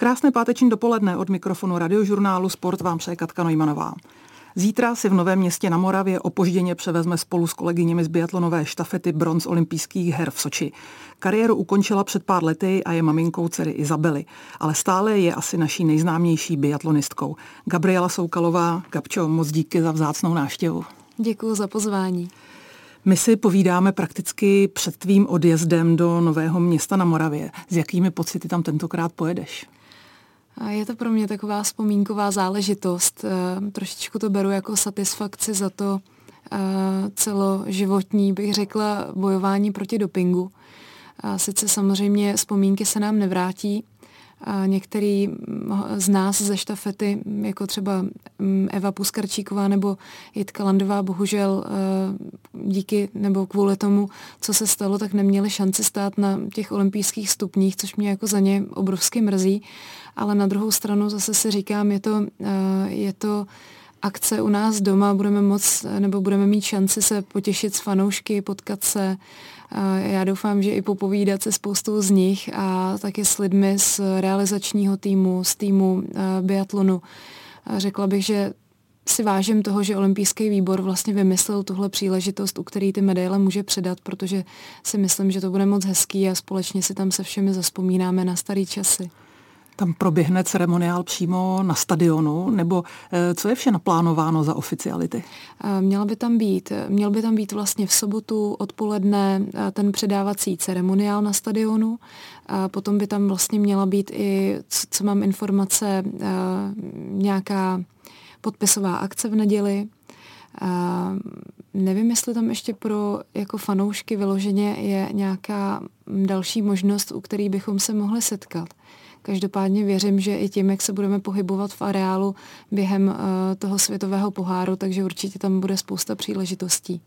Krásné páteční dopoledne od mikrofonu radiožurnálu Sport vám přeje Katka Nojmanová. Zítra si v Novém městě na Moravě opožděně převezme spolu s kolegyněmi z biatlonové štafety bronz olympijských her v Soči. Kariéru ukončila před pár lety a je maminkou dcery Izabely, ale stále je asi naší nejznámější biatlonistkou. Gabriela Soukalová, Gabčo, moc díky za vzácnou návštěvu. Děkuji za pozvání. My si povídáme prakticky před tvým odjezdem do Nového města na Moravě. S jakými pocity tam tentokrát pojedeš? Je to pro mě taková vzpomínková záležitost. Eh, trošičku to beru jako satisfakci za to eh, celoživotní, bych řekla, bojování proti dopingu. Sice samozřejmě vzpomínky se nám nevrátí, a některý z nás ze štafety, jako třeba mm, Eva Puskarčíková nebo Jitka Landová, bohužel eh, díky nebo kvůli tomu, co se stalo, tak neměli šanci stát na těch olympijských stupních, což mě jako za ně obrovsky mrzí. Ale na druhou stranu zase si říkám, je to, eh, je to akce u nás doma, budeme moc, nebo budeme mít šanci se potěšit s fanoušky, potkat se, já doufám, že i popovídat se spoustou z nich a taky s lidmi z realizačního týmu, z týmu eh, biatlonu. Řekla bych, že si vážím toho, že olympijský výbor vlastně vymyslel tuhle příležitost, u který ty medaile může předat, protože si myslím, že to bude moc hezký a společně si tam se všemi zaspomínáme na starý časy tam proběhne ceremoniál přímo na stadionu, nebo eh, co je vše naplánováno za oficiality? Eh, měla by tam být, měl by tam být vlastně v sobotu odpoledne eh, ten předávací ceremoniál na stadionu. A potom by tam vlastně měla být i, co mám informace, nějaká podpisová akce v neděli. A nevím, jestli tam ještě pro jako fanoušky vyloženě je nějaká další možnost, u který bychom se mohli setkat. Každopádně věřím, že i tím, jak se budeme pohybovat v areálu během uh, toho světového poháru, takže určitě tam bude spousta příležitostí.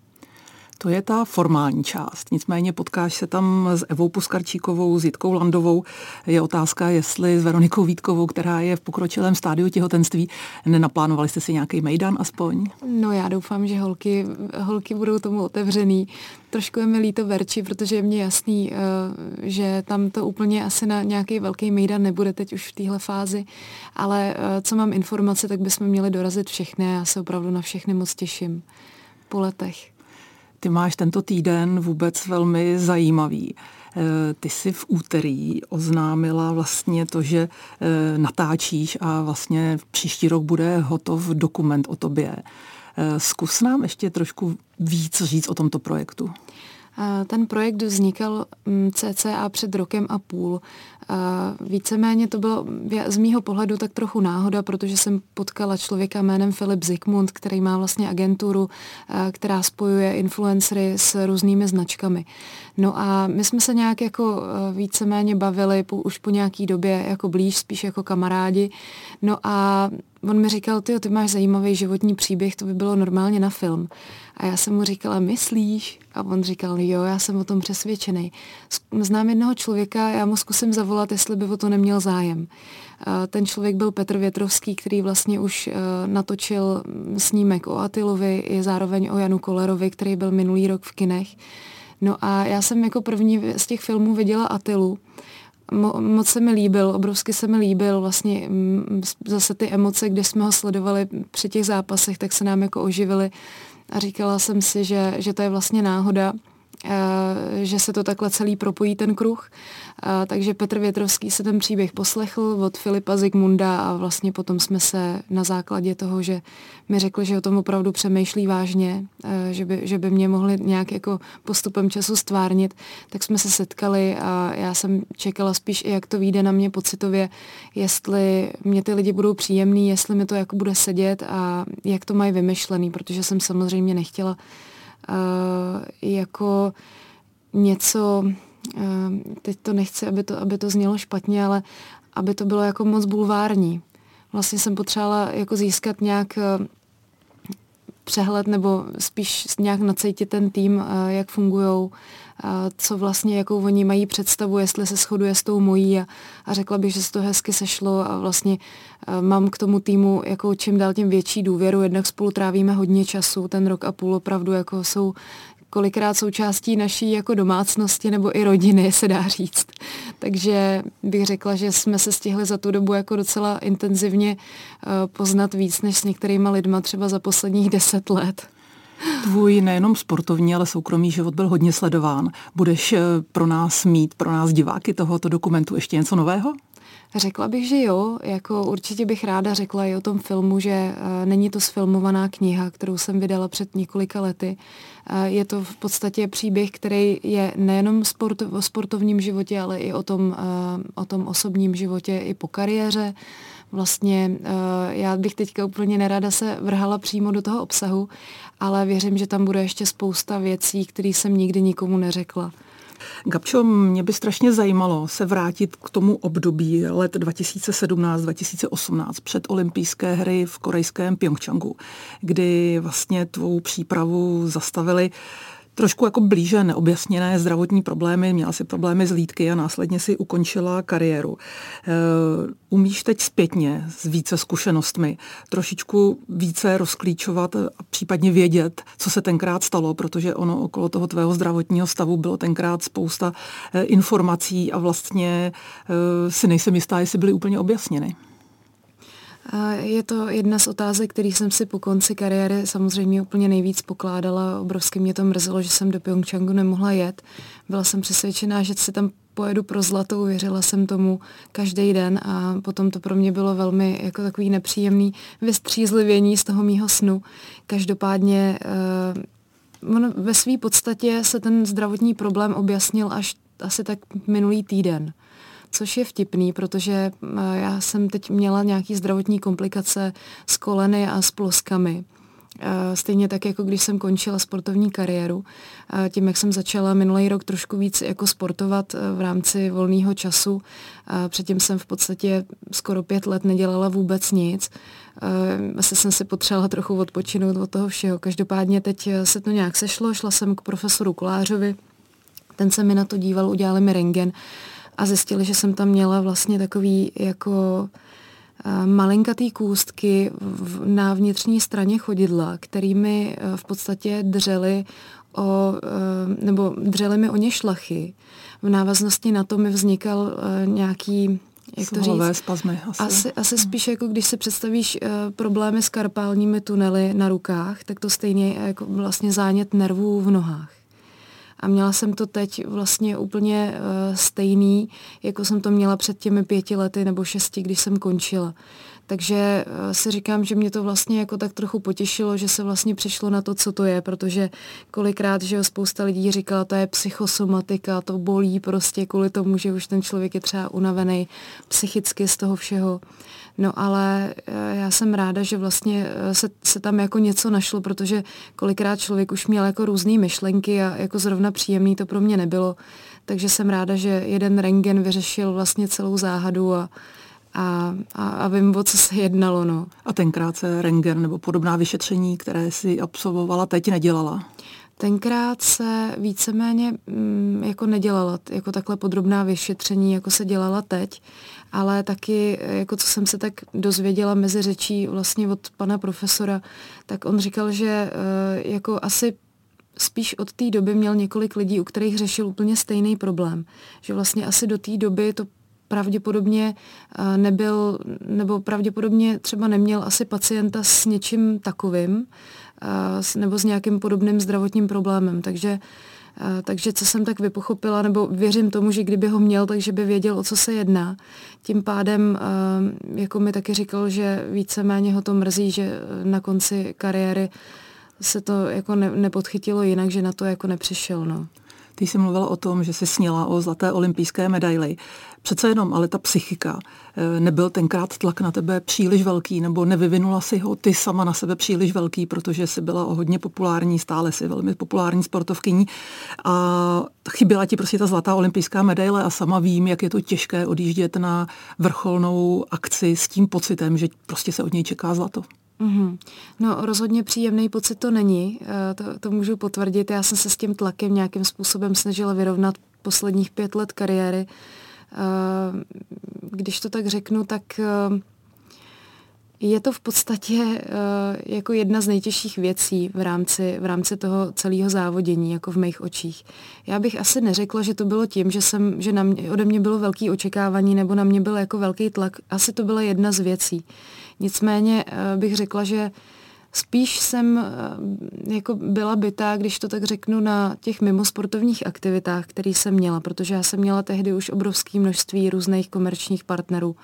To je ta formální část. Nicméně potkáš se tam s Evou Puskarčíkovou, s Jitkou Landovou. Je otázka, jestli s Veronikou Vítkovou, která je v pokročilém stádiu těhotenství, nenaplánovali jste si nějaký mejdan aspoň? No já doufám, že holky, holky budou tomu otevřený. Trošku je mi líto Verči, protože je mně jasný, eh, že tam to úplně asi na nějaký velký mejdan nebude teď už v téhle fázi, ale eh, co mám informace, tak bychom měli dorazit všechny já se opravdu na všechny moc těším po letech. Ty máš tento týden vůbec velmi zajímavý. Eh, ty si v úterý oznámila vlastně to, že eh, natáčíš a vlastně příští rok bude hotov dokument o tobě. Eh, zkus nám ještě trošku víc říct o tomto projektu. Ten projekt vznikal mm, cca před rokem a půl. Víceméně to bylo z mýho pohledu tak trochu náhoda, protože jsem potkala člověka jménem Filip Zikmund, který má vlastně agenturu, která spojuje influencery s různými značkami. No a my jsme se nějak jako víceméně bavili po, už po nějaký době jako blíž, spíš jako kamarádi. No a on mi říkal, ty, ty máš zajímavý životní příběh, to by bylo normálně na film. A já jsem mu říkala, myslíš? A on říkal, jo, já jsem o tom přesvědčený. Znám jednoho člověka, já mu zkusím zavolat, jestli by o to neměl zájem. Ten člověk byl Petr Větrovský, který vlastně už e, natočil snímek o Atilovi, je zároveň o Janu Kolerovi, který byl minulý rok v kinech. No a já jsem jako první z těch filmů viděla Atilu mo, moc se mi líbil, obrovsky se mi líbil vlastně m, zase ty emoce, když jsme ho sledovali při těch zápasech, tak se nám jako oživily a říkala jsem si, že, že to je vlastně náhoda, Eh, že se to takhle celý propojí ten kruh. Eh, takže Petr Větrovský se ten příběh poslechl od Filipa Zigmunda a vlastně potom jsme se na základě toho, že mi řekl, že o tom opravdu přemýšlí vážně, eh, že by, že by mě mohli nějak jako postupem času stvárnit, tak jsme se setkali a já jsem čekala spíš i, jak to vyjde na mě pocitově, jestli mě ty lidi budou příjemný, jestli mi to jako bude sedět a jak to mají vymyšlený, protože jsem samozřejmě nechtěla jako něco, teď to nechci, aby to, aby to znělo špatně, ale aby to bylo jako moc bulvární. Vlastně jsem potřebovala jako získat nějak přehled nebo spíš nějak nacejtit ten tým, jak fungují, co vlastně, jakou oni mají představu, jestli se shoduje s tou mojí a, a řekla bych, že se to hezky sešlo a vlastně mám k tomu týmu jako čím dál tím větší důvěru, jednak spolu trávíme hodně času, ten rok a půl opravdu jako jsou kolikrát součástí naší jako domácnosti nebo i rodiny, se dá říct. Takže bych řekla, že jsme se stihli za tu dobu jako docela intenzivně poznat víc než s některýma lidma třeba za posledních deset let. Tvůj nejenom sportovní, ale soukromý život byl hodně sledován. Budeš eh, pro nás mít, pro nás diváky tohoto dokumentu ještě něco nového? Řekla bych, že jo. Jako určitě bych ráda řekla i o tom filmu, že uh, není to sfilmovaná kniha, kterou jsem vydala před několika lety. Uh, je to v podstatě příběh, který je nejenom sport, o sportovním životě, ale i o tom, o tom osobním životě i po kariéře. Vlastně já bych teďka úplně nerada se vrhala přímo do toho obsahu, ale věřím, že tam bude ještě spousta věcí, které jsem nikdy nikomu neřekla. Gabčo, mě by strašně zajímalo se vrátit k tomu období let 2017-2018 před olympijské hry v korejském Pyeongchangu, kdy vlastně tvou přípravu zastavili trošku jako blíže neobjasněné zdravotní problémy, měla si problémy s lídky a následně si ukončila kariéru. Eh, umíš teď zpětně s více zkušenostmi trošičku více rozklíčovat a případně vědět, co se tenkrát stalo, protože ono okolo toho tvého zdravotního stavu bylo tenkrát spousta eh, informací a vlastně eh, si nejsem jistá, jestli byly úplně objasněny. Je to jedna z otázek, který jsem si po konci kariéry samozřejmě úplně nejvíc pokládala. Obrovsky mě to mrzelo, že jsem do Pyeongchangu nemohla jet. Byla jsem přesvědčená, že si tam pojedu pro zlatou, věřila jsem tomu každý den a potom to pro mě bylo velmi jako takový nepříjemný vystřízlivění z toho mýho snu. Každopádně uh, ve své podstatě se ten zdravotní problém objasnil až asi tak minulý týden což je vtipný, protože eh, já jsem teď měla nějaký zdravotní komplikace s koleny a s ploskami. Eh, stejně tak, jako když jsem končila sportovní kariéru. Eh, tím, jak jsem začala minulý rok trošku víc jako sportovat v rámci volného času, předtím jsem v podstatě skoro pět let nedělala vůbec nic. Asi jsem si potřebovala trochu odpočinout od toho všeho. Každopádně teď se to nějak sešlo, šla jsem k profesoru Kolářovi, ten se mi na to díval, udělali mi rengen a zjistili, že jsem tam měla vlastně takový jako eh, malinkatý kůstky na vnitřní straně chodidla, kterými eh, v podstatě dřeli o, eh, nebo dřeli mi o ně šlachy. V návaznosti na to mi vznikal nějaký jak to říct? spazmy asi. Asi, asi hmm. spíš jako když si představíš uh, problémy s karpálními tunely na rukách, tak to stejně je jako vlastně zánět nervů v nohách a měla jsem to teď vlastně úplně uh, stejný, jako jsem to měla před těmi pěti lety nebo šesti, když jsem končila. Takže uh, si říkám, že mě to vlastně jako tak trochu potěšilo, že se vlastně přišlo na to, co to je, protože kolikrát, že jo, spousta lidí říkala, to je psychosomatika, to bolí prostě kvůli tomu, že už ten člověk je třeba unavený psychicky z toho všeho. No ale eh, já jsem ráda, že vlastně eh, se, se tam jako něco našlo, protože kolikrát člověk už měl jako různé myšlenky a jako zrovna příjemný to pro mě nebylo. Takže jsem ráda, že jeden rengen vyřešil vlastně celou záhadu a, a, a, a vím, o co se jednalo. No. A tenkrát se rengen nebo podobná vyšetření, které si absolvovala, teď nedělala? Tenkrát se víceméně mm, jako nedělala jako takhle podrobná vyšetření, jako se dělala teď, ale taky, jako co jsem se tak dozvěděla mezi řečí vlastně od pana profesora, tak on říkal, že eh, jako asi spíš od té doby měl několik lidí, u kterých řešil úplně stejný problém. Že vlastně asi do té doby to pravděpodobně eh, nebyl, nebo pravděpodobně třeba neměl asi pacienta s něčím takovým, eh, nebo s nějakým podobným zdravotním problémem. Takže takže co jsem tak vypochopila, nebo věřím tomu, že kdyby ho měl, takže by věděl, o co se jedná. Tím pádem, jako mi taky říkal, že víceméně ho to mrzí, že na konci kariéry se to jako ne, nepodchytilo jinak, že na to jako nepřišel. No. Ty jsi mluvila o tom, že jsi sněla o zlaté olympijské medaily. Přece jenom, ale ta psychika, eh, nebyl tenkrát tlak na tebe příliš velký, nebo nevyvinula si ho ty sama na sebe příliš velký, protože jsi byla o hodně populární, stále si velmi populární sportovkyní a chyběla ti prostě ta zlatá olympijská medaile a sama vím, jak je to těžké odjíždět na vrcholnou akci s tím pocitem, že prostě se od něj čeká zlato. Mm-hmm. No rozhodně příjemný pocit to není, eh, to, to můžu potvrdit. Já jsem se s tím tlakem nějakým způsobem snažila vyrovnat posledních pět let kariéry. Eh, když to tak řeknu, tak eh, Je to v podstatě jako jedna z nejtěžších věcí v rámci, v rámci toho celého závodění, jako v mých očích. Já bych asi neřekla, že to bylo tím, že, jsem, že na mě, ode mě bylo velký očekávání nebo na mě byl jako velký tlak. Asi to byla jedna z věcí. Nicméně uh, bych řekla, že Spíš jsem uh, jako byla bytá, když to tak řeknu, na těch mimosportovních aktivitách, které jsem měla, protože já jsem měla tehdy už obrovské množství různých komerčních partnerů.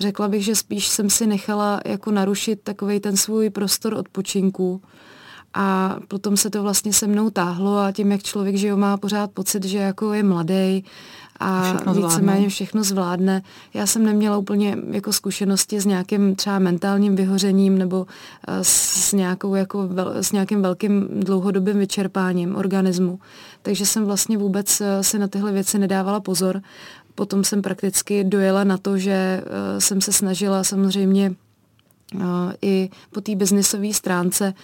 Řekla bych, že spíš jsem si nechala jako narušit takový ten svůj prostor odpočinku a potom se to vlastně se mnou táhlo a tím, jak člověk že má pořád pocit, že jako je mladý a víceméně všechno zvládne. Já jsem neměla úplně jako zkušenosti s nějakým třeba mentálním vyhořením nebo eh, s, nějakou jako s nějakým velkým dlouhodobým vyčerpáním organismu. Takže jsem vlastně vůbec eh, si na tyhle věci nedávala pozor potom jsem prakticky dojela na to, že eh, jsem se snažila samozřejmě i po té biznisové stránce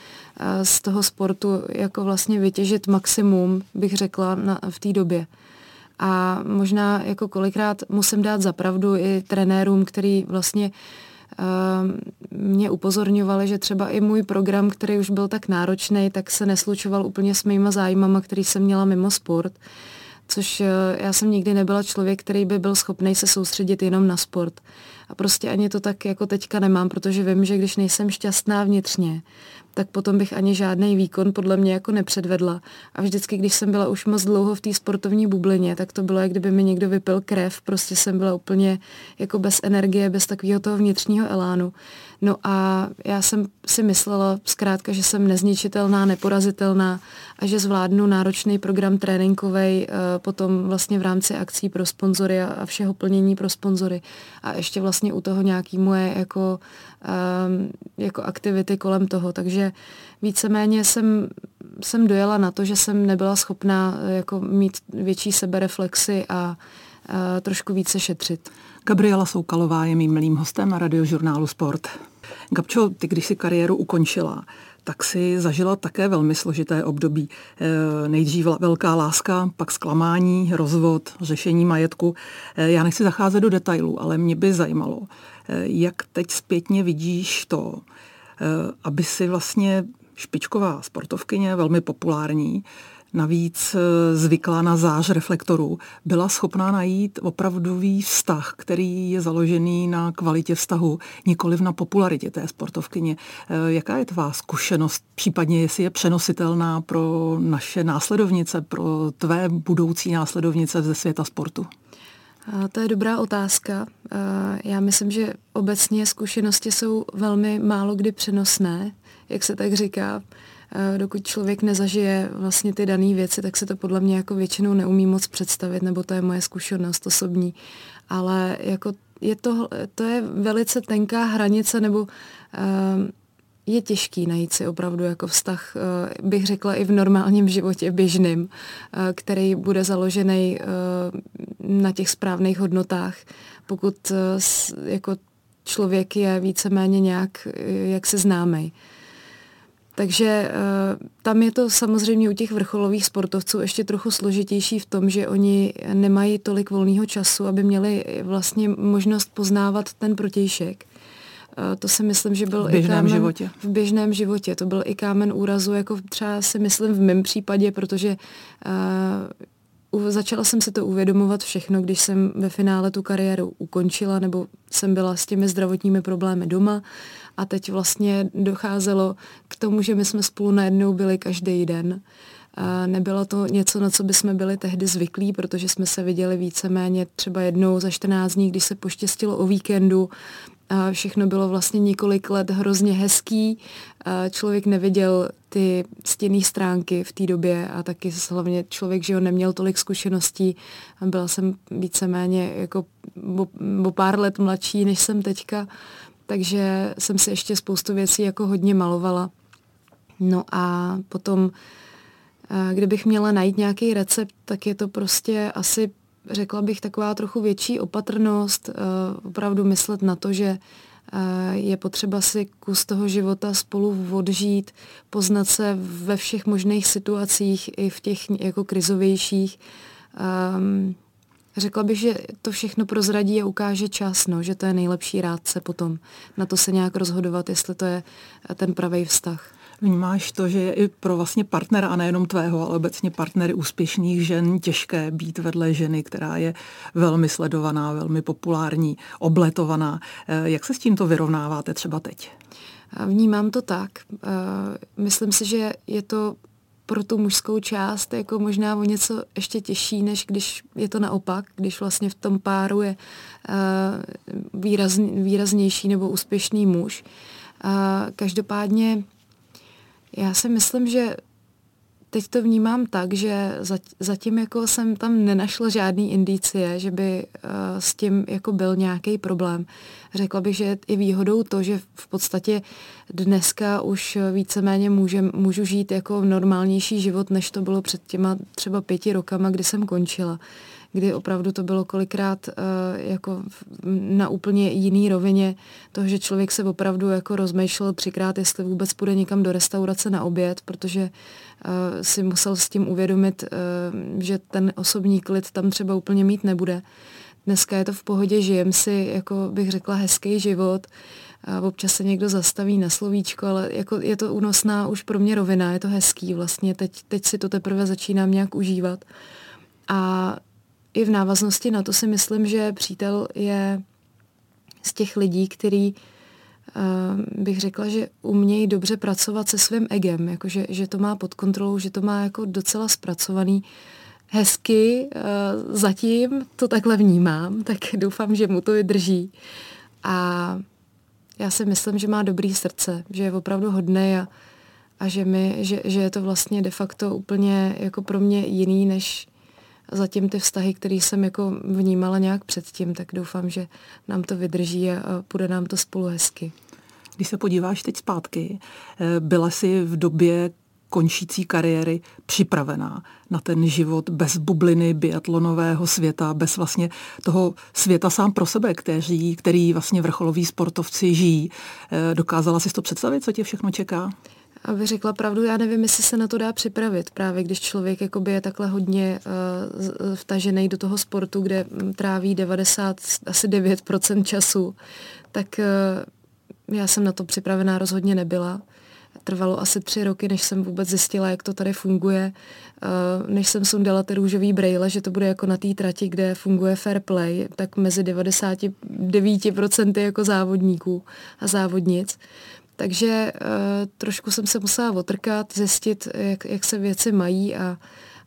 z toho sportu jako vlastně vytěžit maximum, bych řekla, na, v té době. A možná jako kolikrát musím dát zapravdu i trenérům, který vlastně mě upozorňovali, že třeba i můj program, který už byl tak náročný, tak se neslučoval úplně s mýma zájmama, který jsem měla mimo sport což eh, já jsem nikdy nebyla člověk, který by byl schopný se soustředit jenom na sport. A prostě ani to tak jako teďka nemám, protože vím, že když nejsem šťastná vnitřně, tak potom bych ani žádný výkon podle mě jako nepředvedla. A vždycky, když jsem byla už moc dlouho v té sportovní bublině, tak to bylo, jak kdyby mi někdo vypil krev, prostě jsem byla úplně jako bez energie, bez takového toho vnitřního elánu. No a já jsem si myslela zkrátka, že jsem nezničitelná, neporazitelná a že zvládnu náročný program tréninkový uh, potom vlastně v rámci akcí pro sponzory a, všeho plnění pro sponzory. A ještě vlastně u toho nějaký moje jako, um, jako aktivity kolem toho. Takže víceméně jsem, jsem dojela na to, že jsem nebyla schopná eh, jako mít větší sebereflexy a uh, trošku více šetřit. Gabriela Soukalová je mým milým hostem na radiožurnálu Sport. Gabčo, ty když si kariéru ukončila, tak si zažila také velmi složité období. Eh, nejdřív velká láska, pak zklamání, rozvod, řešení majetku. Eh, já nechci zacházet do detailů, ale mě by zajímalo, jak teď zpětně vidíš to, aby si vlastně špičková sportovkyně, velmi populární, navíc eh, zvyklá na zář reflektorů, byla schopná najít opravdový vztah, který je založený na kvalitě vztahu, nikoliv na popularitě té sportovkyně. Eh, jaká je tvá zkušenost, případně jestli je přenositelná pro naše následovnice, pro tvé budoucí následovnice ze světa sportu? A to je dobrá otázka. Já myslím, že obecně zkušenosti jsou velmi málo kdy přenosné, jak se tak říká. Dokud člověk nezažije vlastně ty dané věci, tak se to podle mě jako většinou neumí moc představit, nebo to je moje zkušenost osobní. Ale jako je to, to je velice tenká hranice, nebo uh, je těžký najít si opravdu jako vztah, uh, bych řekla i v normálním životě běžným, uh, který bude založený na těch správných hodnotách. Pokud jako člověk je víceméně nějak, jak se známej. Takže tam je to samozřejmě u těch vrcholových sportovců ještě trochu složitější v tom, že oni nemají tolik volného času, aby měli vlastně možnost poznávat ten protějšek. Uh, to si myslím, že byl v běžném i kámen, životě. V běžném životě. To byl i kámen úrazu, jako třeba si myslím v mém případě, protože uh, začala jsem si to uvědomovat všechno, když jsem ve finále tu kariéru ukončila, nebo jsem byla s těmi zdravotními problémy doma a teď vlastně docházelo k tomu, že my jsme spolu najednou byli každý den. A nebylo to něco, na co by jsme byli tehdy zvyklí, protože jsme se viděli víceméně třeba jednou za 14 dní, když se poštěstilo o víkendu. Všechno bylo vlastně několik let hrozně hezký. Člověk neviděl ty stěnné stránky v té době a taky hlavně člověk, že ho neměl tolik zkušeností. Byla jsem víceméně jako o, pár let mladší, než jsem teďka takže jsem si ještě spoustu věcí jako hodně malovala. No a potom, eh, kdybych měla najít nějaký recept, tak je to prostě asi, řekla bych, taková trochu větší opatrnost, eh, opravdu myslet na to, že eh, je potřeba si kus toho života spolu odžít, poznat se ve všech možných situacích, i v těch jako krizovějších. Um, Řekla bych, že to všechno prozradí a ukáže čas, no, že to je nejlepší rádce potom. Na to se nějak rozhodovat, jestli to je ten pravý vztah. Vnímáš to, že je i pro vlastně partnera, a nejenom tvého, ale obecně partnery úspěšných žen těžké být vedle ženy, která je velmi sledovaná, velmi populární, obletovaná. Eh, jak se s tímto vyrovnáváte třeba teď? Vnímám to tak. Eh, myslím si, že je to pro tu mužskou část jako možná o něco ještě těžší, než když je to naopak, když vlastně v tom páru je výrazn, výraznější nebo úspěšný muž. Každopádně já si myslím, že teď to vnímám tak, že zatím jako jsem tam nenašla žádný indicie, že by uh, s tím jako byl nějaký problém. Řekla bych, že je výhodou to, že v podstatě dneska už víceméně můžem, můžu žít jako normálnější život, než to bylo před těma třeba pěti rokama, kdy jsem končila kdy opravdu to bylo kolikrát uh, jako na úplně jiný rovině toho, že člověk se opravdu jako rozmýšlel třikrát, jestli vůbec půjde někam do restaurace na oběd, protože uh, si musel s tím uvědomit, uh, že ten osobní klid tam třeba úplně mít nebude. Dneska je to v pohodě, žijem si, jako bych řekla, hezký život, a občas se někdo zastaví na slovíčko, ale jako je to únosná už pro mě rovina, je to hezký vlastně, teď, teď si to teprve začínám nějak užívat. A i v návaznosti na to si myslím, že přítel je z těch lidí, který uh, bych řekla, že umějí dobře pracovat se svým egem, jakože, že to má pod kontrolou, že to má jako docela zpracovaný hezky, uh, zatím to takhle vnímám, tak doufám, že mu to vydrží. A já si myslím, že má dobrý srdce, že je opravdu hodný a, a že, mi, že, že je to vlastně de facto úplně jako pro mě jiný, než, zatím ty vztahy, které jsem jako vnímala nějak předtím, tak doufám, že nám to vydrží a, a půjde nám to spolu hezky. Když se podíváš teď zpátky, eh, byla jsi v době končící kariéry připravená na ten život bez bubliny biatlonového světa, bez vlastně toho světa sám pro sebe, který, který vlastně vrcholoví sportovci žijí. Eh, dokázala si to představit, co tě všechno čeká? Aby řekla pravdu, já nevím, jestli se na to dá připravit, právě když člověk jakoby je takhle hodně uh, vtažený do toho sportu, kde tráví 90, asi 9% času, tak uh, já jsem na to připravená rozhodně nebyla. Trvalo asi tři roky, než jsem vůbec zjistila, jak to tady funguje, než jsem sundala ty růžový brejle, že to bude jako na té trati, kde funguje fair play, tak mezi 99% jako závodníků a závodnic. Takže uh, trošku jsem se musela otrkat, zjistit, jak, jak se věci mají a,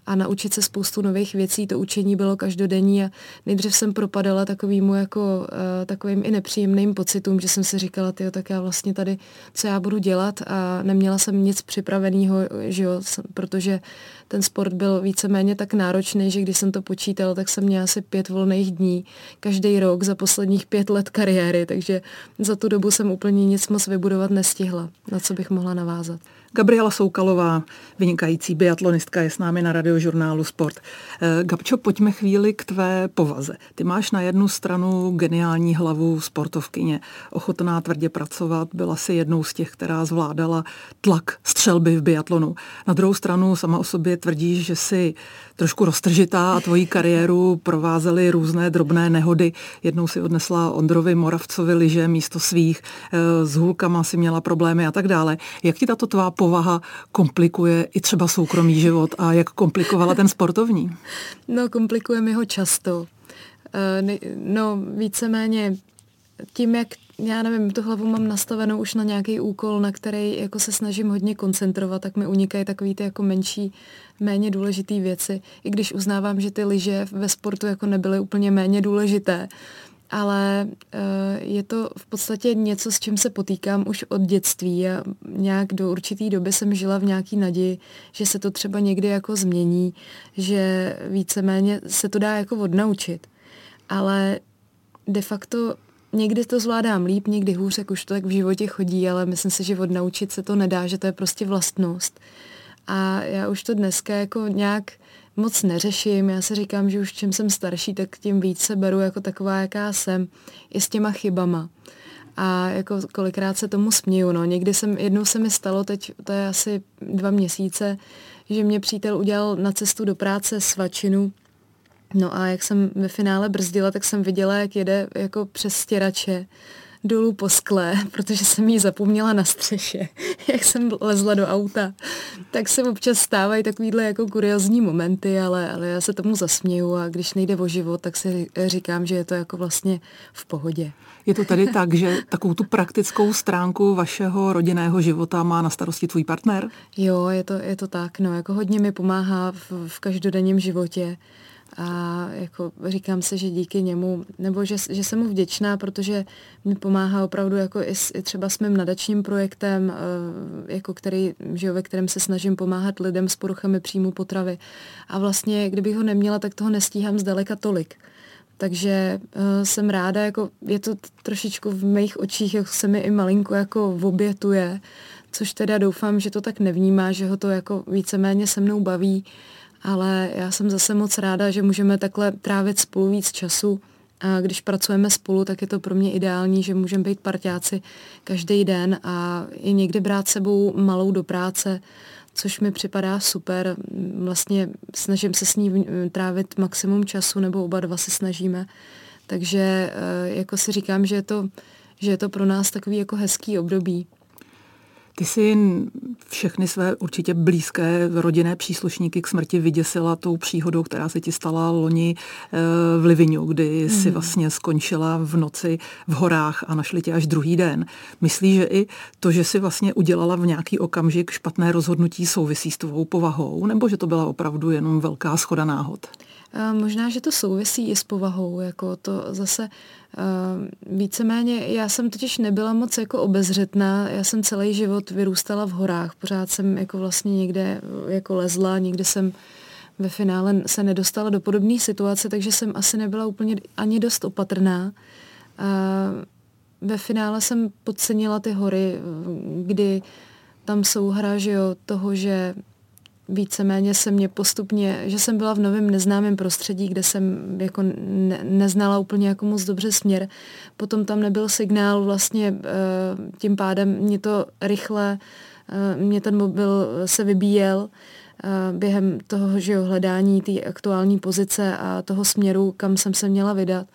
a naučit se spoustu nových věcí. To učení bylo každodenní a nejdřív jsem propadala takovýmu jako uh, takovým i nepříjemným pocitům, že jsem si říkala, tyjo, tak já vlastně tady, co já budu dělat a neměla jsem nic připraveného, že jo, protože ten sport byl víceméně tak náročný, že když jsem to počítal, tak jsem měla asi pět volných dní každý rok za posledních pět let kariéry, takže za tu dobu jsem úplně nic moc vybudovat nestihla, na co bych mohla navázat. Gabriela Soukalová, vynikající biatlonistka, je s námi na radiožurnálu Sport. Eh, Gabčo, pojďme chvíli k tvé povaze. Ty máš na jednu stranu geniální hlavu sportovkyně, ochotná tvrdě pracovat, byla si jednou z těch, která zvládala tlak střelby v biatlonu. Na druhou stranu sama o sobě tvrdíš, že si trošku roztržitá a tvoji kariéru provázely různé drobné nehody. Jednou si odnesla Ondrovi Moravcovi liže místo svých, eh, s hůlkama si měla problémy a tak dále. Jak ti tato tvá povaha komplikuje i třeba soukromý život a jak komplikovala ten sportovní? No, komplikuje mi ho často. Eh, no, víceméně tím, jak já nevím, tu hlavu mám nastavenou už na nějaký úkol, na který jako se snažím hodně koncentrovat, tak mi unikají takový ty jako menší, méně důležité věci. I když uznávám, že ty lyže ve sportu jako nebyly úplně méně důležité, ale uh, je to v podstatě něco, s čím se potýkám už od dětství a nějak do určitý doby jsem žila v nějaký naději, že se to třeba někdy jako změní, že víceméně se to dá jako odnaučit. Ale de facto někdy to zvládám líp, někdy hůř, jak už to tak v životě chodí, ale myslím si, že odnaučit se to nedá, že to je prostě vlastnost. A já už to dneska jako nějak moc neřeším. Já si říkám, že už čím jsem starší, tak tím víc se beru jako taková, jaká jsem, i s těma chybama. A jako kolikrát se tomu směju. No. Někdy jsem, jednou se mi stalo, teď to je asi dva měsíce, že mě přítel udělal na cestu do práce svačinu No a jak jsem ve finále brzdila, tak jsem viděla, jak jede jako přes stěrače dolů po skle, protože jsem ji zapomněla na střeše, jak jsem lezla do auta. Tak se občas stávají takovýhle jako kuriozní momenty, ale, ale já se tomu zasměju a když nejde o život, tak si říkám, že je to jako vlastně v pohodě. Je to tedy tak, že takovou tu praktickou stránku vašeho rodinného života má na starosti tvůj partner? Jo, je to, je to tak, no, jako hodně mi pomáhá v, v každodenním životě a jako říkám se, že díky němu, nebo že, že jsem mu vděčná, protože mi pomáhá opravdu jako i, i třeba s mým nadačním projektem, eh, jako který, že jo, ve kterém se snažím pomáhat lidem s poruchami příjmu potravy. A vlastně, kdybych ho neměla, tak toho nestíhám zdaleka tolik. Takže uh, jsem ráda, jako je to trošičku v mých očích, jak se mi i malinko jako obětuje, což teda doufám, že to tak nevnímá, že ho to jako víceméně se mnou baví, ale já jsem zase moc ráda, že můžeme takhle trávit spolu víc času. A když pracujeme spolu, tak je to pro mě ideální, že můžeme být parťáci každý den a i někdy brát sebou malou do práce, což mi připadá super. Vlastně snažím se s ní trávit maximum času, nebo oba dva se snažíme. Takže eh, jako si říkám, že je to, že je to pro nás takový jako hezký období. Ty jsi všechny své určitě blízké rodinné příslušníky k smrti vyděsila tou příhodou, která se ti stala loni eh, v Livinu, kdy mm. si vlastně skončila v noci v horách a našli tě až druhý den. Myslíš, že i to, že si vlastně udělala v nějaký okamžik špatné rozhodnutí souvisí s tvou povahou, nebo že to byla opravdu jenom velká schoda náhod? Možná, že to souvisí i s povahou, jako to zase víceméně, já jsem totiž nebyla moc jako obezřetná, já jsem celý život vyrůstala v horách, pořád jsem jako vlastně někde jako lezla, někde jsem ve finále se nedostala do podobné situace, takže jsem asi nebyla úplně ani dost opatrná. Ve finále jsem podcenila ty hory, kdy tam souhra, že jo, toho, že víceméně se mě postupně, že jsem byla v novém neznámém prostředí, kde jsem jako ne, neznala úplně jako moc dobře směr. Potom tam nebyl signál, vlastně eh, tím pádem mě to rychle, eh, mě ten mobil se vybíjel eh, během toho že jo, hledání té aktuální pozice a toho směru, kam jsem se měla vydat.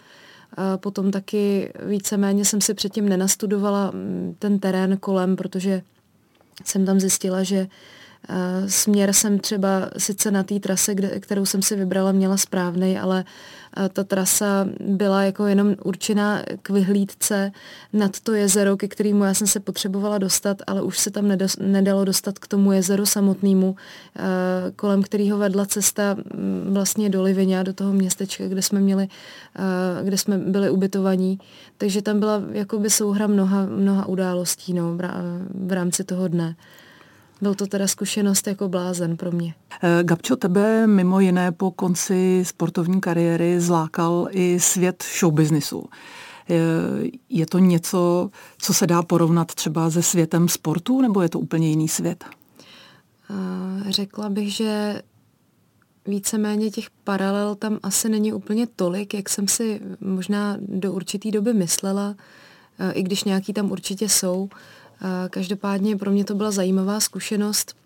A potom taky víceméně jsem si předtím nenastudovala mm, ten terén kolem, protože jsem tam zjistila, že Směr jsem třeba sice na té trase, kde, kterou jsem si vybrala, měla správný, ale ta trasa byla jako jenom určená k vyhlídce nad to jezero, ke kterému já jsem se potřebovala dostat, ale už se tam nedalo dostat k tomu jezeru samotnému, kolem kterého vedla cesta vlastně do Livině, do toho městečka, kde jsme měli, kde jsme byli ubytovaní. Takže tam byla jakoby souhra mnoha, mnoha událostí no, v rámci toho dne. Byl to teda zkušenost jako blázen pro mě. Eh, Gabčo, tebe mimo jiné po konci sportovní kariéry zlákal i svět showbiznisu. Eh, je to něco, co se dá porovnat třeba se světem sportu, nebo je to úplně jiný svět? Eh, řekla bych, že víceméně těch paralel tam asi není úplně tolik, jak jsem si možná do určité doby myslela, i když nějaký tam určitě jsou. Každopádně pro mě to byla zajímavá zkušenost.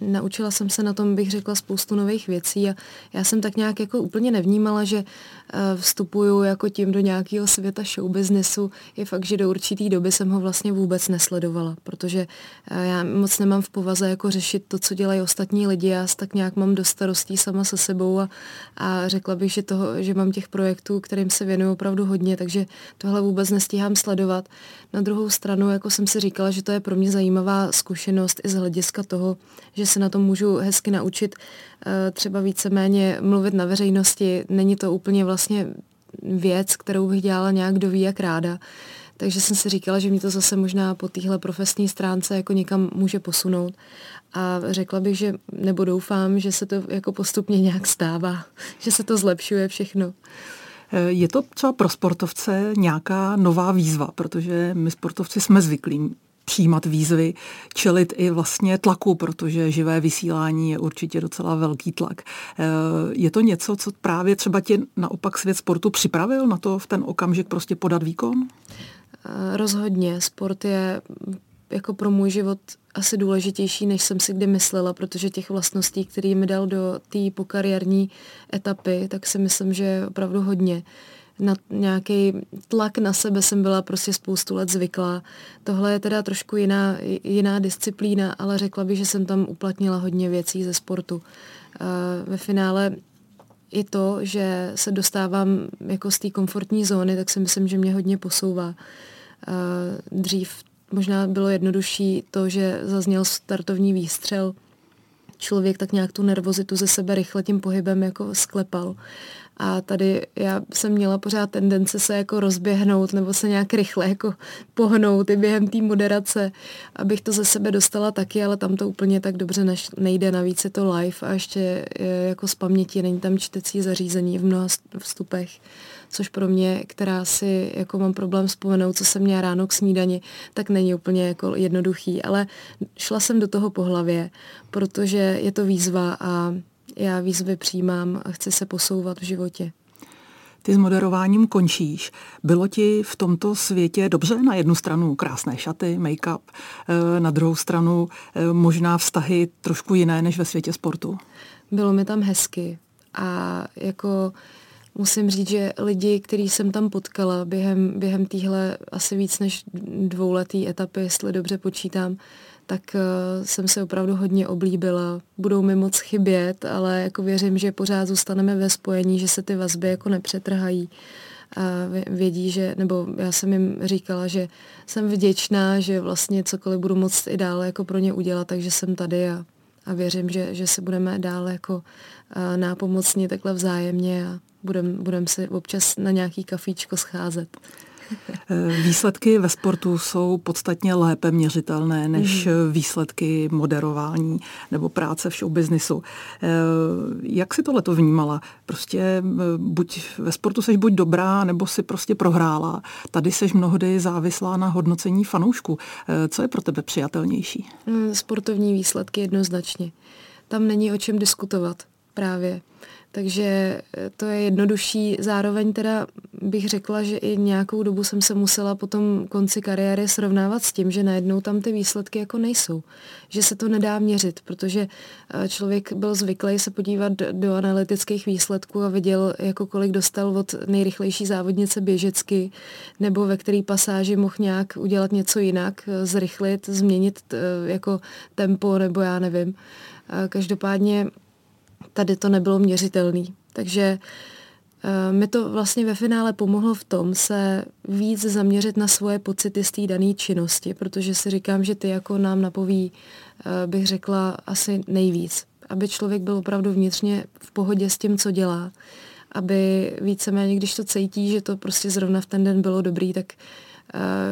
Naučila jsem se na tom, bych řekla, spoustu nových věcí a já jsem tak nějak jako úplně nevnímala, že Eh, vstupuju jako tím do nějakého světa showbiznesu, je fakt, že do určitý doby jsem ho vlastně vůbec nesledovala, protože eh, já moc nemám v povaze jako řešit to, co dělají ostatní lidi, já tak nějak mám do starostí sama se sebou a, a řekla bych, že, toho, že mám těch projektů, kterým se věnuju opravdu hodně, takže tohle vůbec nestíhám sledovat. Na druhou stranu, jako jsem si říkala, že to je pro mě zajímavá zkušenost i z hlediska toho, že se na to můžu hezky naučit Eh, třeba víceméně mluvit na veřejnosti. Není to úplně vlastně věc, kterou bych dělala nějak do ví jak ráda. Takže jsem si říkala, že mi to zase možná po téhle profesní stránce jako někam může posunout. A řekla bych, že, nebo doufám, že se to jako postupně nějak stává, že se to zlepšuje všechno. Je to třeba pro sportovce nějaká nová výzva, protože my sportovci jsme zvyklí přijímat výzvy, čelit i vlastně tlaku, protože živé vysílání je určitě docela velký tlak. Eh, je to něco, co právě třeba tě naopak svět sportu připravil na to v ten okamžik prostě podat výkon? Eh, rozhodně. Sport je jako pro můj život asi důležitější, než jsem si kdy myslela, protože těch vlastností, které mi dal do té pokariérní etapy, tak si myslím, že je opravdu hodně. Na nějaký tlak na sebe jsem byla prostě spoustu let zvyklá. Tohle je teda trošku jiná, jiná disciplína, ale řekla bych, že jsem tam uplatnila hodně věcí ze sportu. Ve finále i to, že se dostávám jako z té komfortní zóny, tak si myslím, že mě hodně posouvá. Dřív možná bylo jednodušší to, že zazněl startovní výstřel, člověk tak nějak tu nervozitu ze sebe rychle tím pohybem jako sklepal. A tady já jsem měla pořád tendence se jako rozběhnout nebo se nějak rychle jako pohnout i během té moderace, abych to ze sebe dostala taky, ale tam to úplně tak dobře nejde. Navíc je to live a ještě jako z paměti není tam čtecí zařízení v mnoha vstupech což pro mě, která si jako mám problém vzpomenout, co jsem měla ráno k snídani, tak není úplně jako jednoduchý, ale šla jsem do toho po hlavě, protože je to výzva a já výzvy přijímám a chci se posouvat v životě. Ty s moderováním končíš. Bylo ti v tomto světě dobře? Na jednu stranu krásné šaty, make-up, eh, na druhou stranu eh, možná vztahy trošku jiné než ve světě sportu? Bylo mi tam hezky a jako musím říct, že lidi, který jsem tam potkala během, během téhle asi víc než dvouletý etapy, jestli dobře počítám, tak uh, jsem se opravdu hodně oblíbila. Budou mi moc chybět, ale jako věřím, že pořád zůstaneme ve spojení, že se ty vazby jako nepřetrhají. A vědí, že, nebo já jsem jim říkala, že jsem vděčná, že vlastně cokoliv budu moct i dále jako pro ně udělat, takže jsem tady a, a věřím, že, že se budeme dále jako uh, nápomocní takhle vzájemně a budeme budem se občas na nějaký kafíčko scházet. Eh, výsledky ve sportu jsou podstatně lépe měřitelné než mm. výsledky moderování nebo práce v showbiznisu. Eh, jak si tohle to vnímala? Prostě eh, buď ve sportu seš buď dobrá, nebo si prostě prohrála. Tady seš mnohdy závislá na hodnocení fanoušku. Co je pro tebe přijatelnější? Mm, sportovní výsledky jednoznačně. Tam není o čem diskutovat právě. Takže eh, to je jednodušší. Zároveň teda bych řekla, že i nějakou dobu jsem se musela po tom konci kariéry srovnávat s tím, že najednou tam ty výsledky jako nejsou. Že se to nedá měřit, protože eh, člověk byl zvyklý se podívat do analytických výsledků a viděl, jako kolik dostal od nejrychlejší závodnice běžecky, nebo ve který pasáži mohl nějak udělat něco jinak, eh, zrychlit, změnit jako tempo, nebo já nevím. Každopádně tady to nebylo měřitelný. Takže uh, mi to vlastně ve finále pomohlo v tom se víc zaměřit na svoje pocity z té dané činnosti, protože si říkám, že ty jako nám napoví, uh, bych řekla, asi nejvíc. Aby člověk byl opravdu vnitřně v pohodě s tím, co dělá. Aby víceméně, když to cítí, že to prostě zrovna v ten den bylo dobrý, tak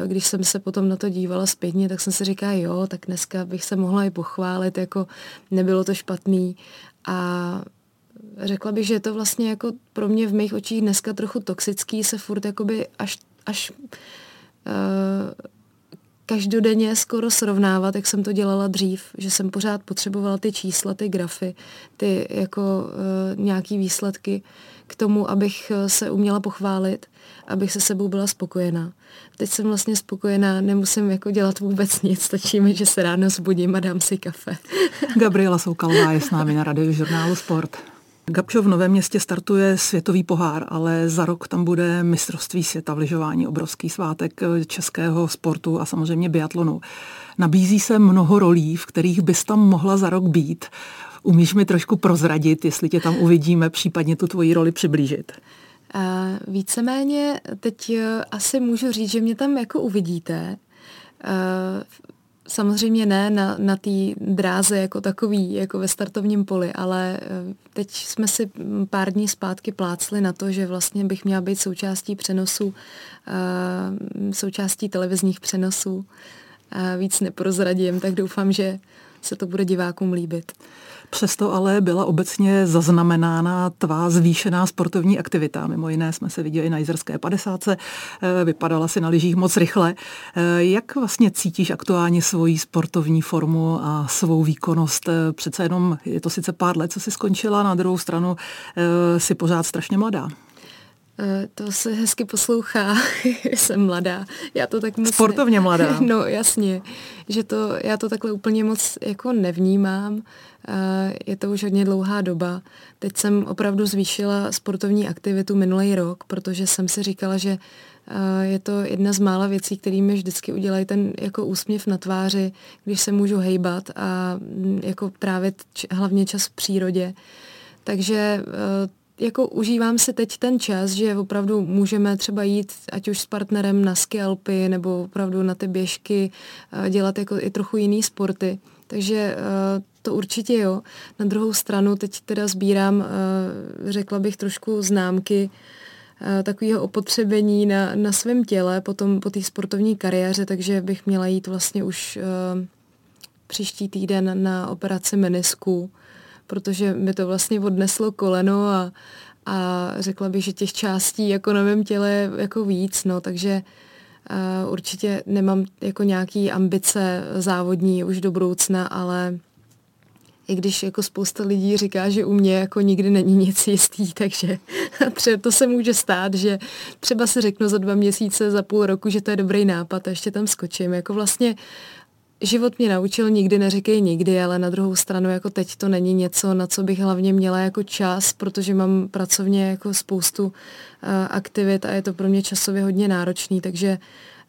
když jsem se potom na to dívala zpětně, tak jsem si říkala, jo, tak dneska bych se mohla i pochválit, jako nebylo to špatný. A řekla bych, že je to vlastně jako pro mě v mých očích dneska trochu toxický se furt jakoby až, až uh, každodenně skoro srovnávat, jak jsem to dělala dřív, že jsem pořád potřebovala ty čísla, ty grafy, ty jako uh, nějaký výsledky k tomu, abych se uměla pochválit, abych se sebou byla spokojená. Teď jsem vlastně spokojená, nemusím jako dělat vůbec nic, stačí mi, že se ráno zbudím a dám si kafe. Gabriela Soukalová je s námi na radiožurnálu Sport. Gabčo v Novém městě startuje světový pohár, ale za rok tam bude mistrovství světa v lyžování, obrovský svátek českého sportu a samozřejmě biatlonu. Nabízí se mnoho rolí, v kterých bys tam mohla za rok být. Umíš mi trošku prozradit, jestli tě tam uvidíme, případně tu tvoji roli přiblížit? Uh, víceméně teď uh, asi můžu říct, že mě tam jako uvidíte. Uh, samozřejmě ne na, na té dráze jako takový, jako ve startovním poli, ale teď jsme si pár dní zpátky plácli na to, že vlastně bych měla být součástí přenosu, součástí televizních přenosů. Víc neprozradím, tak doufám, že se to bude divákům líbit. Přesto ale byla obecně zaznamenána tvá zvýšená sportovní aktivita. Mimo jiné jsme se viděli na Jizerské 50. Eh, vypadala si na lyžích moc rychle. Eh, jak vlastně cítíš aktuálně svoji sportovní formu a svou výkonnost? Eh, přece jenom je to sice pár let, co si skončila, na druhou stranu si pořád strašně mladá. Eh, to se hezky poslouchá, jsem mladá. Já to tak moc... Sportovně mladá. No jasně, že to, já to takhle úplně moc jako nevnímám. Eh, je to už hodně dlouhá doba. Teď jsem opravdu zvýšila sportovní aktivitu minulý rok, protože jsem si říkala, že eh, je to jedna z mála věcí, které mi vždycky udělají ten jako úsměv na tváři, když se můžu hejbat a mm, jako trávit hlavně čas v přírodě. Takže jako užívám si teď ten čas, že opravdu můžeme třeba jít ať už s partnerem na skialpy nebo opravdu na ty běžky, eh, dělat jako i trochu jiný sporty. Takže eh, to určitě jo. Na druhou stranu teď teda sbírám, eh, řekla bych, trošku známky takového opotřebení na, na svém těle potom po té sportovní kariéře, takže bych měla jít vlastně už příští týden na operaci menisku protože mi to vlastně odneslo koleno a, a řekla bych, že těch částí jako na mém těle je jako víc, no, takže uh, určitě nemám jako nějaký ambice závodní už do budoucna, ale i když jako spousta lidí říká, že u mě jako nikdy není nic jistý, takže třeba to se může stát, že třeba si řeknu za dva měsíce, za půl roku, že to je dobrý nápad a ještě tam skočím. Jako vlastně život mě naučil, nikdy neříkej nikdy, ale na druhou stranu jako teď to není něco, na co bych hlavně měla jako čas, protože mám pracovně jako spoustu uh, aktivit a je to pro mě časově hodně náročný, takže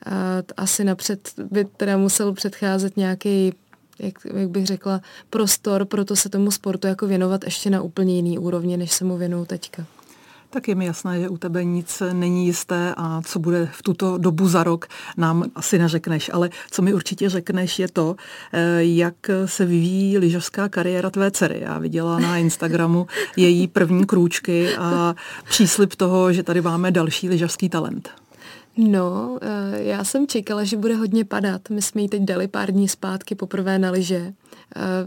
uh, asi napřed by teda musel předcházet nějaký jak, jak bych řekla, prostor, proto se tomu sportu jako věnovat ještě na úplně jiný úrovni, než se mu věnuju teďka. Tak je mi jasné, že u tebe nic není jisté a co bude v tuto dobu za rok, nám asi neřekneš. Ale co mi určitě řekneš, je to, eh, jak se vyvíjí lyžařská kariéra tvé dcery. Já viděla na Instagramu její první krůčky a příslip toho, že tady máme další lyžařský talent. No, eh, já jsem čekala, že bude hodně padat. My jsme jí teď dali pár dní zpátky poprvé na lyže.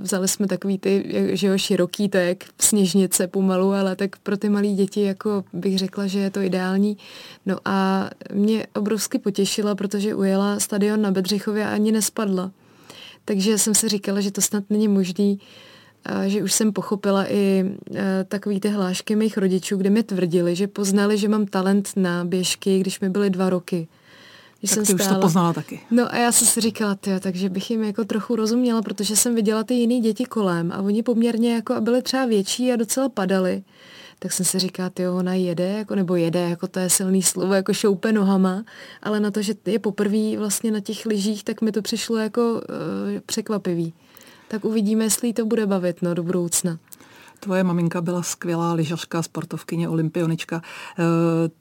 Vzali jsme takový ty, že jo, široký, jak sněžnice pomalu, ale tak pro ty malé děti, jako bych řekla, že je to ideální. No a mě obrovsky potěšila, protože ujela stadion na Bedřichově a ani nespadla. Takže jsem si říkala, že to snad není možný, že už jsem pochopila i e, takový ty hlášky mých rodičů, kde mi tvrdili, že poznali, že mám talent na běžky, když mi byly dva roky. Když tak jsem ty stála. už to poznala taky. No a já jsem si říkala, tyjo, takže bych jim jako trochu rozuměla, protože jsem viděla ty jiný děti kolem a oni poměrně jako byly třeba větší a docela padali. Tak jsem si říkala, ty ona jede, jako, nebo jede, jako to je silný slovo, jako šoupe nohama, ale na to, že je poprvé vlastně na těch lyžích, tak mi to přišlo jako uh, překvapivý tak uvidíme, jestli to bude bavit no, do budoucna. Tvoje maminka byla skvělá lyžařka, sportovkyně, olympionička. Eh,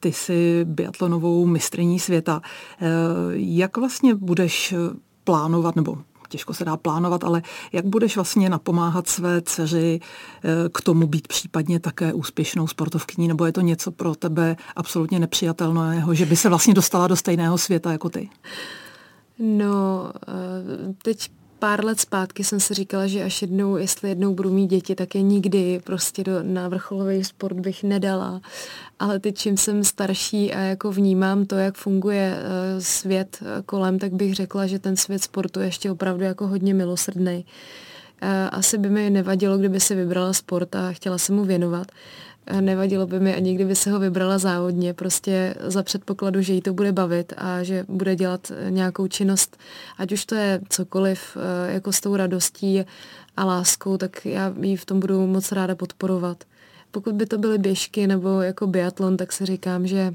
ty jsi biatlonovou mistrní světa. Eh, jak vlastně budeš plánovat, nebo těžko se dá plánovat, ale jak budeš vlastně napomáhat své dceři eh, k tomu být případně také úspěšnou sportovkyní, nebo je to něco pro tebe absolutně nepřijatelného, že by se vlastně dostala do stejného světa jako ty? No, teď pár let zpátky jsem si říkala, že až jednou, jestli jednou budu mít děti, tak je nikdy prostě do, na vrcholový sport bych nedala. Ale teď, čím jsem starší a jako vnímám to, jak funguje uh, svět uh, kolem, tak bych řekla, že ten svět sportu je ještě opravdu jako hodně milosrdný. Uh, asi by mi nevadilo, kdyby si vybrala sport a chtěla se mu věnovat nevadilo by mi ani kdyby se ho vybrala závodně, prostě za předpokladu, že jí to bude bavit a že bude dělat nějakou činnost, ať už to je cokoliv, eh, jako s tou radostí a láskou, tak já jí v tom budu moc ráda podporovat. Pokud by to byly běžky nebo jako biatlon, tak si říkám, že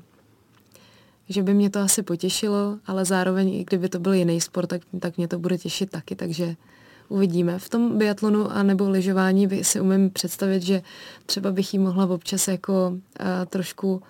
že by mě to asi potěšilo, ale zároveň, i kdyby to byl jiný sport, tak, tak mě to bude těšit taky, takže uvidíme. V tom biatlonu a nebo lyžování si umím představit, že třeba bych jí mohla občas jako uh, trošku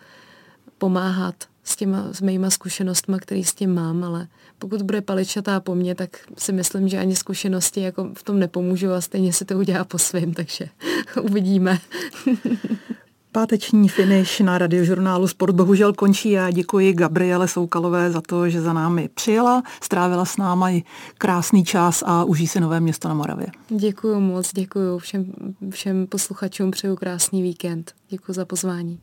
pomáhat s těma s mýma zkušenostmi, který s tím mám, ale pokud bude paličatá po mně, tak si myslím, že ani zkušenosti jako v tom nepomůžu a stejně se to udělá po svým, takže uvidíme. Páteční finish na radiožurnálu Sport bohužel končí. Já děkuji Gabriele Soukalové za to, že za námi přijela, strávila s námi krásný čas a užij si nové město na Moravě. Děkuji moc, děkuji všem, všem posluchačům, přeju krásný víkend. Děkuji za pozvání.